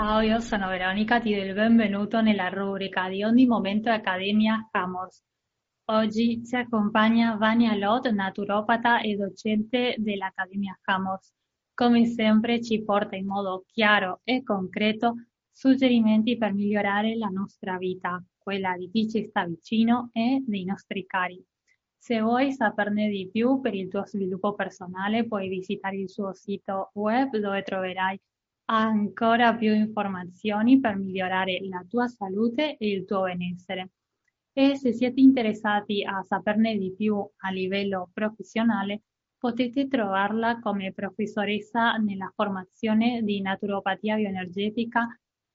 Ciao, io sono Veronica, ti do il benvenuto nella rubrica di ogni momento Accademia Hammers. Oggi ci accompagna Vania Lot, naturopata e docente dell'Accademia Hammers. Come sempre ci porta in modo chiaro e concreto suggerimenti per migliorare la nostra vita, quella di chi ci sta vicino e dei nostri cari. Se vuoi saperne di più per il tuo sviluppo personale, puoi visitare il suo sito web dove troverai ancora più informazioni per migliorare la tua salute e il tuo benessere. E se siete interessati a saperne di più a livello professionale, potete trovarla come professoressa nella formazione di naturopatia bioenergetica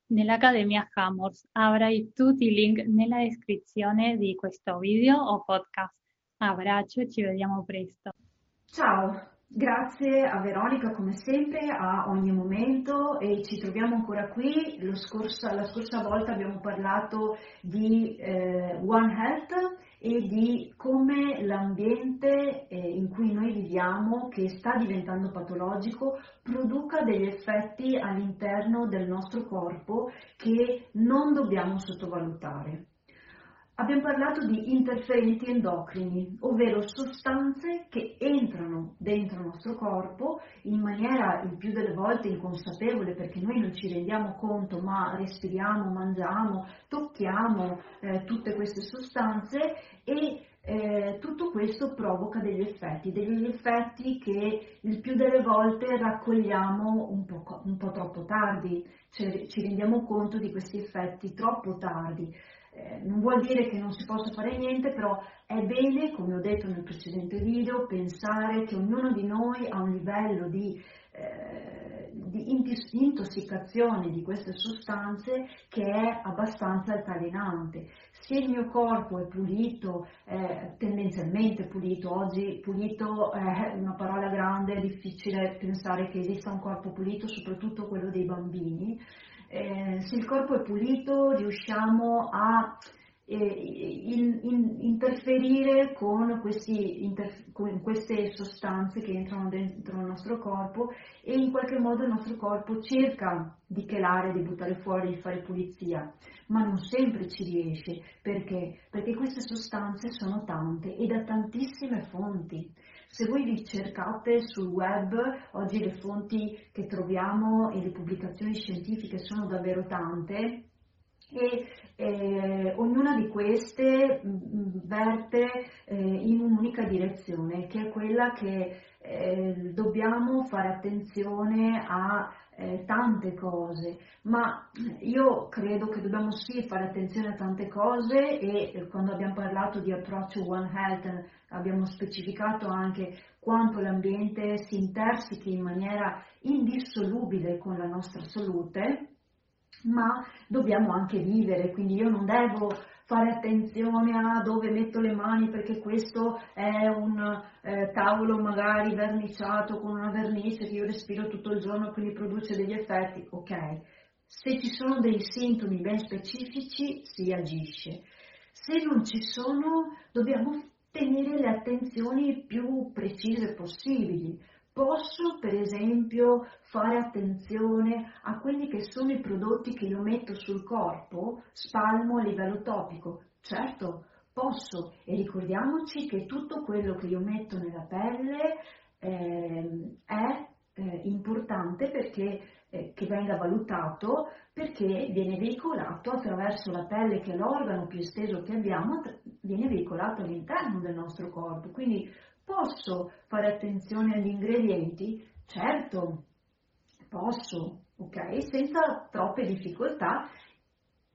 nell'Accademia Hammers. Avrai tutti i link nella descrizione di questo video o podcast. Abbraccio ci vediamo presto. Ciao, Grazie a Veronica come sempre, a ogni momento e ci troviamo ancora qui. Scorso, la scorsa volta abbiamo parlato di eh, One Health e di come l'ambiente eh, in cui noi viviamo, che sta diventando patologico, produca degli effetti all'interno del nostro corpo che non dobbiamo sottovalutare. Abbiamo parlato di interferenti endocrini, ovvero sostanze che entrano dentro il nostro corpo in maniera il più delle volte inconsapevole perché noi non ci rendiamo conto, ma respiriamo, mangiamo, tocchiamo eh, tutte queste sostanze e eh, tutto questo provoca degli effetti, degli effetti che il più delle volte raccogliamo un po', un po troppo tardi, cioè ci rendiamo conto di questi effetti troppo tardi. Eh, non vuol dire che non si possa fare niente, però è bene, come ho detto nel precedente video, pensare che ognuno di noi ha un livello di, eh, di intossicazione di queste sostanze che è abbastanza altalenante. Se il mio corpo è pulito, eh, tendenzialmente pulito, oggi pulito è una parola grande, è difficile pensare che esista un corpo pulito, soprattutto quello dei bambini, eh, se il corpo è pulito riusciamo a eh, in, in, interferire con, questi, inter, con, queste sostanze che entrano dentro il nostro corpo e in qualche modo il nostro corpo cerca di chelare, di buttare fuori, di fare pulizia, ma non sempre ci riesce. Perché? Perché queste sostanze sono tante e da tantissime fonti. Se voi vi cercate sul web, oggi le fonti che troviamo e le pubblicazioni scientifiche sono davvero tante e eh, ognuna di queste mm, verte eh, in un'unica direzione, che è quella che eh, dobbiamo fare attenzione a eh, tante cose, ma io credo che dobbiamo sì fare attenzione a tante cose e eh, quando abbiamo parlato di approccio One Health abbiamo specificato anche quanto l'ambiente si intersichi in maniera indissolubile con la nostra salute, ma dobbiamo anche vivere, quindi io non devo fare attenzione a dove metto le mani perché questo è un eh, tavolo magari verniciato con una vernice che io respiro tutto il giorno e quindi produce degli effetti, ok. Se ci sono dei sintomi ben specifici si agisce. Se non ci sono dobbiamo tenere le attenzioni più precise possibili. Posso per esempio fare attenzione a quelli che sono i prodotti che io metto sul corpo, spalmo a livello topico. Certo, posso e ricordiamoci che tutto quello che io metto nella pelle eh, è eh, importante perché eh, che venga valutato perché viene veicolato attraverso la pelle che è l'organo più esteso che abbiamo, viene veicolato all'interno del nostro corpo. Quindi Posso fare attenzione agli ingredienti? Certo, posso, ok? Senza troppe difficoltà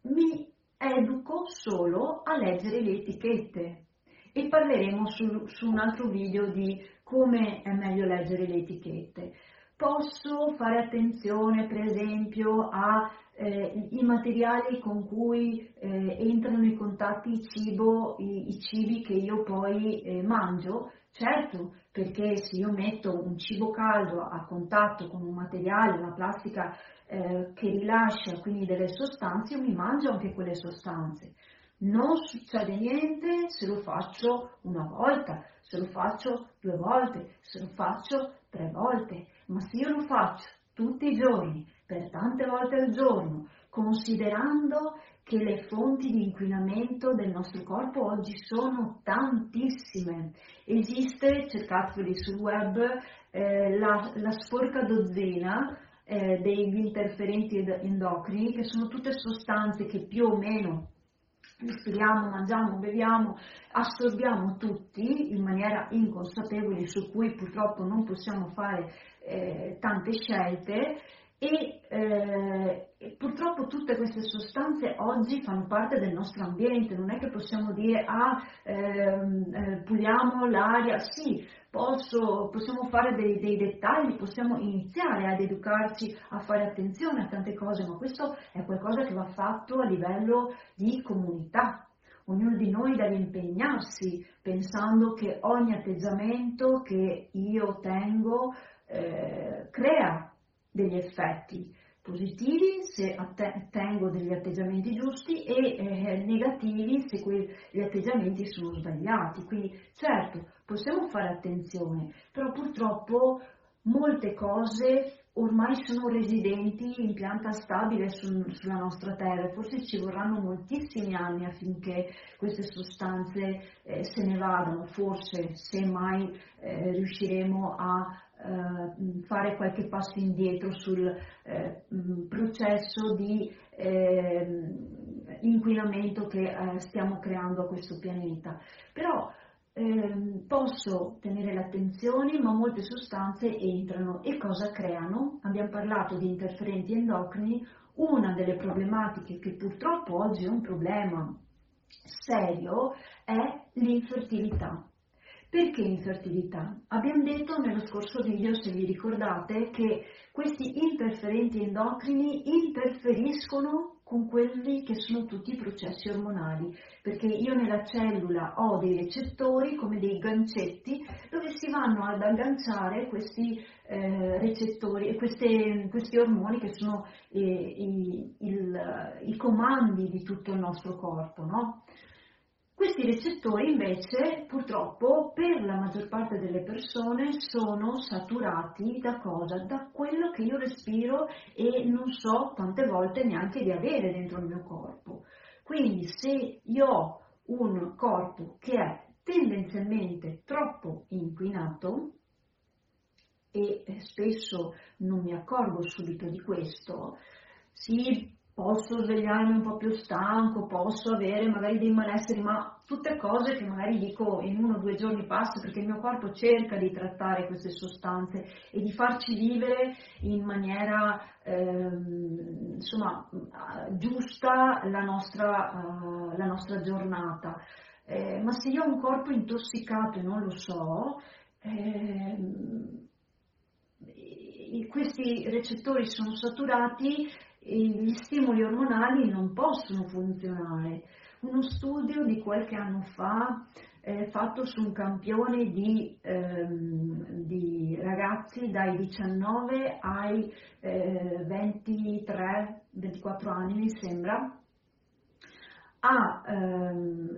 mi educo solo a leggere le etichette e parleremo su, su un altro video di come è meglio leggere le etichette. Posso fare attenzione per esempio ai eh, materiali con cui eh, entrano in contatto il cibo, i, i cibi che io poi eh, mangio? Certo, perché se io metto un cibo caldo a contatto con un materiale, una plastica eh, che rilascia quindi delle sostanze, io mi mangio anche quelle sostanze. Non succede niente se lo faccio una volta, se lo faccio due volte, se lo faccio tre volte, ma se io lo faccio tutti i giorni, per tante volte al giorno, considerando che le fonti di inquinamento del nostro corpo oggi sono tantissime. Esiste, cercateveli sul web, eh, la, la, sporca dozzina eh, degli interferenti endocrini, che sono tutte sostanze che più o meno respiriamo, mangiamo, beviamo, assorbiamo tutti in maniera inconsapevole, su cui purtroppo non possiamo fare eh, tante scelte e eh, purtroppo tutte queste sostanze oggi fanno parte del nostro ambiente, non è che possiamo dire ah ehm, eh, puliamo l'aria, sì, posso, possiamo fare dei, dei, dettagli, possiamo iniziare ad educarci a fare attenzione a tante cose, ma questo è qualcosa che va fatto a livello di comunità. Ognuno di noi deve impegnarsi pensando che ogni atteggiamento che io tengo eh, crea degli effetti positivi se tengo degli atteggiamenti giusti e eh, negativi se quegli atteggiamenti sono sbagliati. Quindi certo possiamo fare attenzione, però purtroppo molte cose ormai sono residenti in pianta stabile su, sulla nostra terra, forse ci vorranno moltissimi anni affinché queste sostanze eh, se ne vadano, forse se mai eh, riusciremo a eh, fare qualche passo indietro sul eh, processo di eh, inquinamento che eh, stiamo creando a questo pianeta. Però ehm, posso tenere l'attenzione, ma molte sostanze entrano e cosa creano? Abbiamo parlato di interferenti endocrini, una delle problematiche che purtroppo oggi è un problema serio è l'infertilità. Perché infertilità? Abbiamo detto nello scorso video, se vi ricordate, che questi interferenti endocrini interferiscono con quelli che sono tutti i processi ormonali, perché io nella cellula ho dei recettori come dei gancetti dove si vanno ad agganciare questi eh, recettori e questi ormoni che sono eh, i, il, i, comandi di tutto il nostro corpo. No? Questi recettori invece purtroppo per la maggior parte delle persone sono saturati da cosa? Da quello che io respiro e non so tante volte neanche di avere dentro il mio corpo. Quindi se io ho un corpo che è tendenzialmente troppo inquinato, e spesso non mi accorgo subito di questo, si posso svegliarmi un po' più stanco, posso avere magari dei malesseri, ma tutte cose che magari dico in uno o due giorni passa perché il mio corpo cerca di trattare queste sostanze e di farci vivere in maniera ehm, insomma, giusta la nostra, uh, la nostra giornata. Eh, ma se io ho un corpo intossicato e non lo so, eh, questi recettori sono saturati gli stimoli ormonali non possono funzionare. Uno studio di qualche anno fa eh, fatto su un campione di, ehm, di, ragazzi dai 19 ai eh, 23-24 anni mi sembra, ha ehm,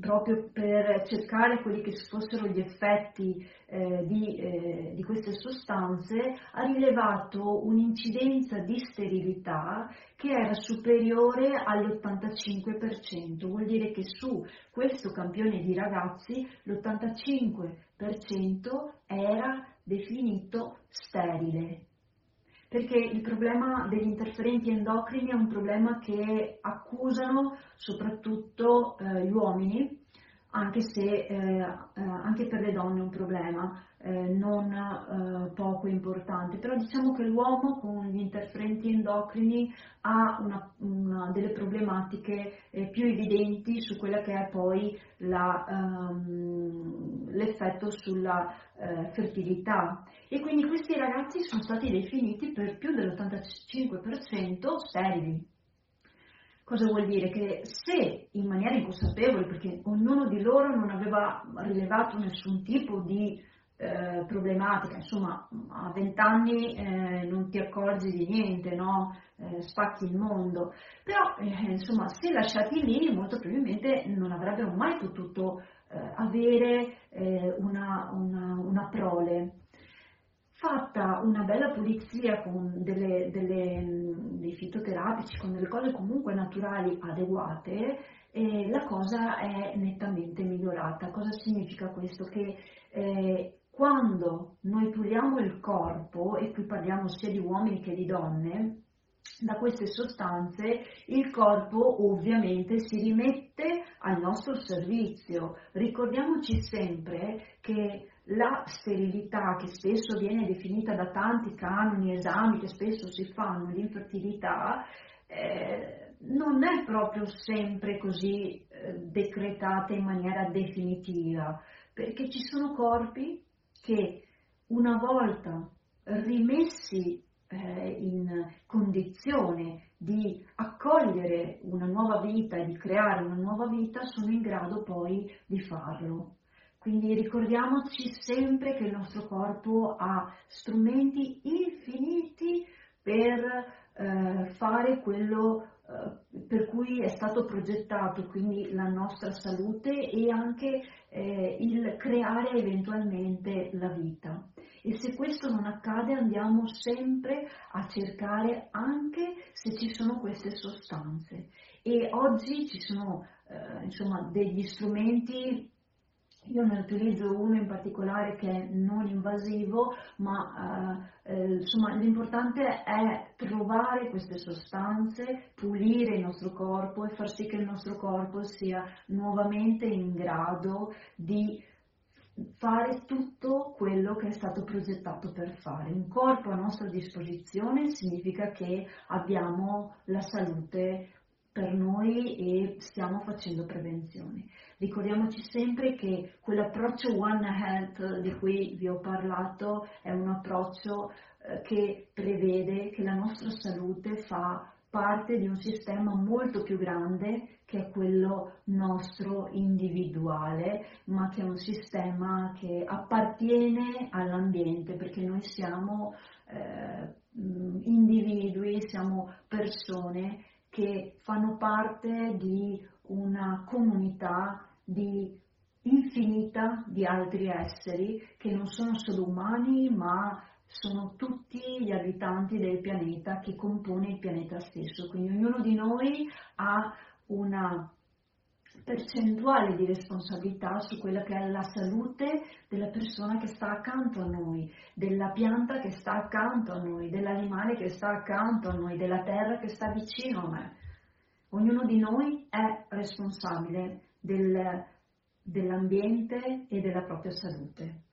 proprio per cercare quelli che fossero gli effetti eh, di, eh, di, queste sostanze, ha rilevato un'incidenza di sterilità che era superiore all'85%, vuol dire che su questo campione di ragazzi l'85% era definito sterile perché il problema degli interferenti endocrini è un problema che accusano soprattutto eh, gli uomini, anche se eh, eh, anche per le donne è un problema eh, non eh, poco importante, però diciamo che l'uomo con gli interferenti endocrini ha una, una delle problematiche eh, più evidenti su quella che è poi la, um, l'effetto sulla eh, fertilità e quindi questi ragazzi sono stati definiti per più dell'85% sterili. Cosa vuol dire? Che se in maniera inconsapevole, perché ognuno di loro non aveva rilevato nessun tipo di eh, problematica, insomma a vent'anni eh, non ti accorgi di niente, no? eh, spacchi il mondo, però eh, insomma se lasciati lì molto probabilmente non avrebbero mai potuto eh, avere una, una, una prole. fatta una bella pulizia con delle, delle, dei fitoterapici, con delle cose comunque naturali adeguate, eh, la cosa è nettamente migliorata. Cosa significa questo? Che eh, quando noi puliamo il corpo, e qui parliamo sia di uomini che di donne, da queste sostanze il corpo ovviamente si rimette al nostro servizio. Ricordiamoci sempre che la sterilità, che spesso viene definita da tanti canoni, esami che spesso si fanno, l'infertilità, eh, non è proprio sempre così eh, decretata in maniera definitiva, perché ci sono corpi che una volta rimessi eh, in condizione di accogliere una nuova vita e di creare una nuova vita, sono in grado poi di farlo. Quindi ricordiamoci sempre che il nostro corpo ha strumenti infiniti per eh, fare quello eh, per cui è stato progettato, quindi la nostra salute e anche eh, il creare eventualmente la vita. E se questo non accade andiamo sempre a cercare anche se ci sono queste sostanze. E oggi ci sono eh, insomma, degli strumenti io ne utilizzo uno in particolare che è non invasivo, ma eh, eh, insomma l'importante è trovare queste sostanze, pulire il nostro corpo e far sì che il nostro corpo sia nuovamente in grado di fare tutto quello che è stato progettato per fare. Un corpo a nostra disposizione significa che abbiamo la salute per noi e stiamo facendo prevenzione. Ricordiamoci sempre che quell'approccio One Health di cui vi ho parlato è un approccio eh, che prevede che la nostra salute fa parte di un sistema molto più grande che è quello nostro individuale, ma che è un sistema che appartiene all'ambiente, perché noi siamo eh, individui, siamo persone che fanno parte di una comunità di infinita di altri esseri che non sono solo umani, ma sono tutti gli abitanti del pianeta che compone il pianeta stesso. Quindi ognuno di noi ha una percentuale di responsabilità su quella che è la salute della persona che sta accanto a noi, della pianta che sta accanto a noi, dell'animale che sta accanto a noi, della terra che sta vicino a me. Ognuno di noi è responsabile del, dell'ambiente e della propria salute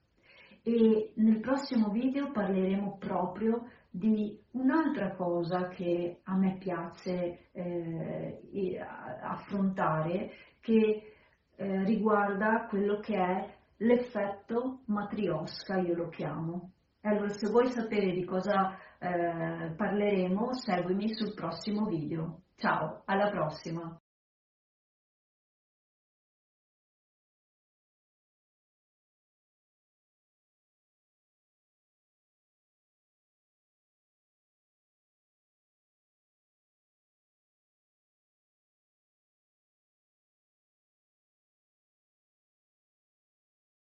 e nel prossimo video parleremo proprio di un'altra cosa che a me piace eh, affrontare che eh, riguarda quello che è l'effetto matriosca, io lo chiamo. Allora se vuoi sapere di cosa eh, parleremo, seguimi sul prossimo video. Ciao, alla prossima!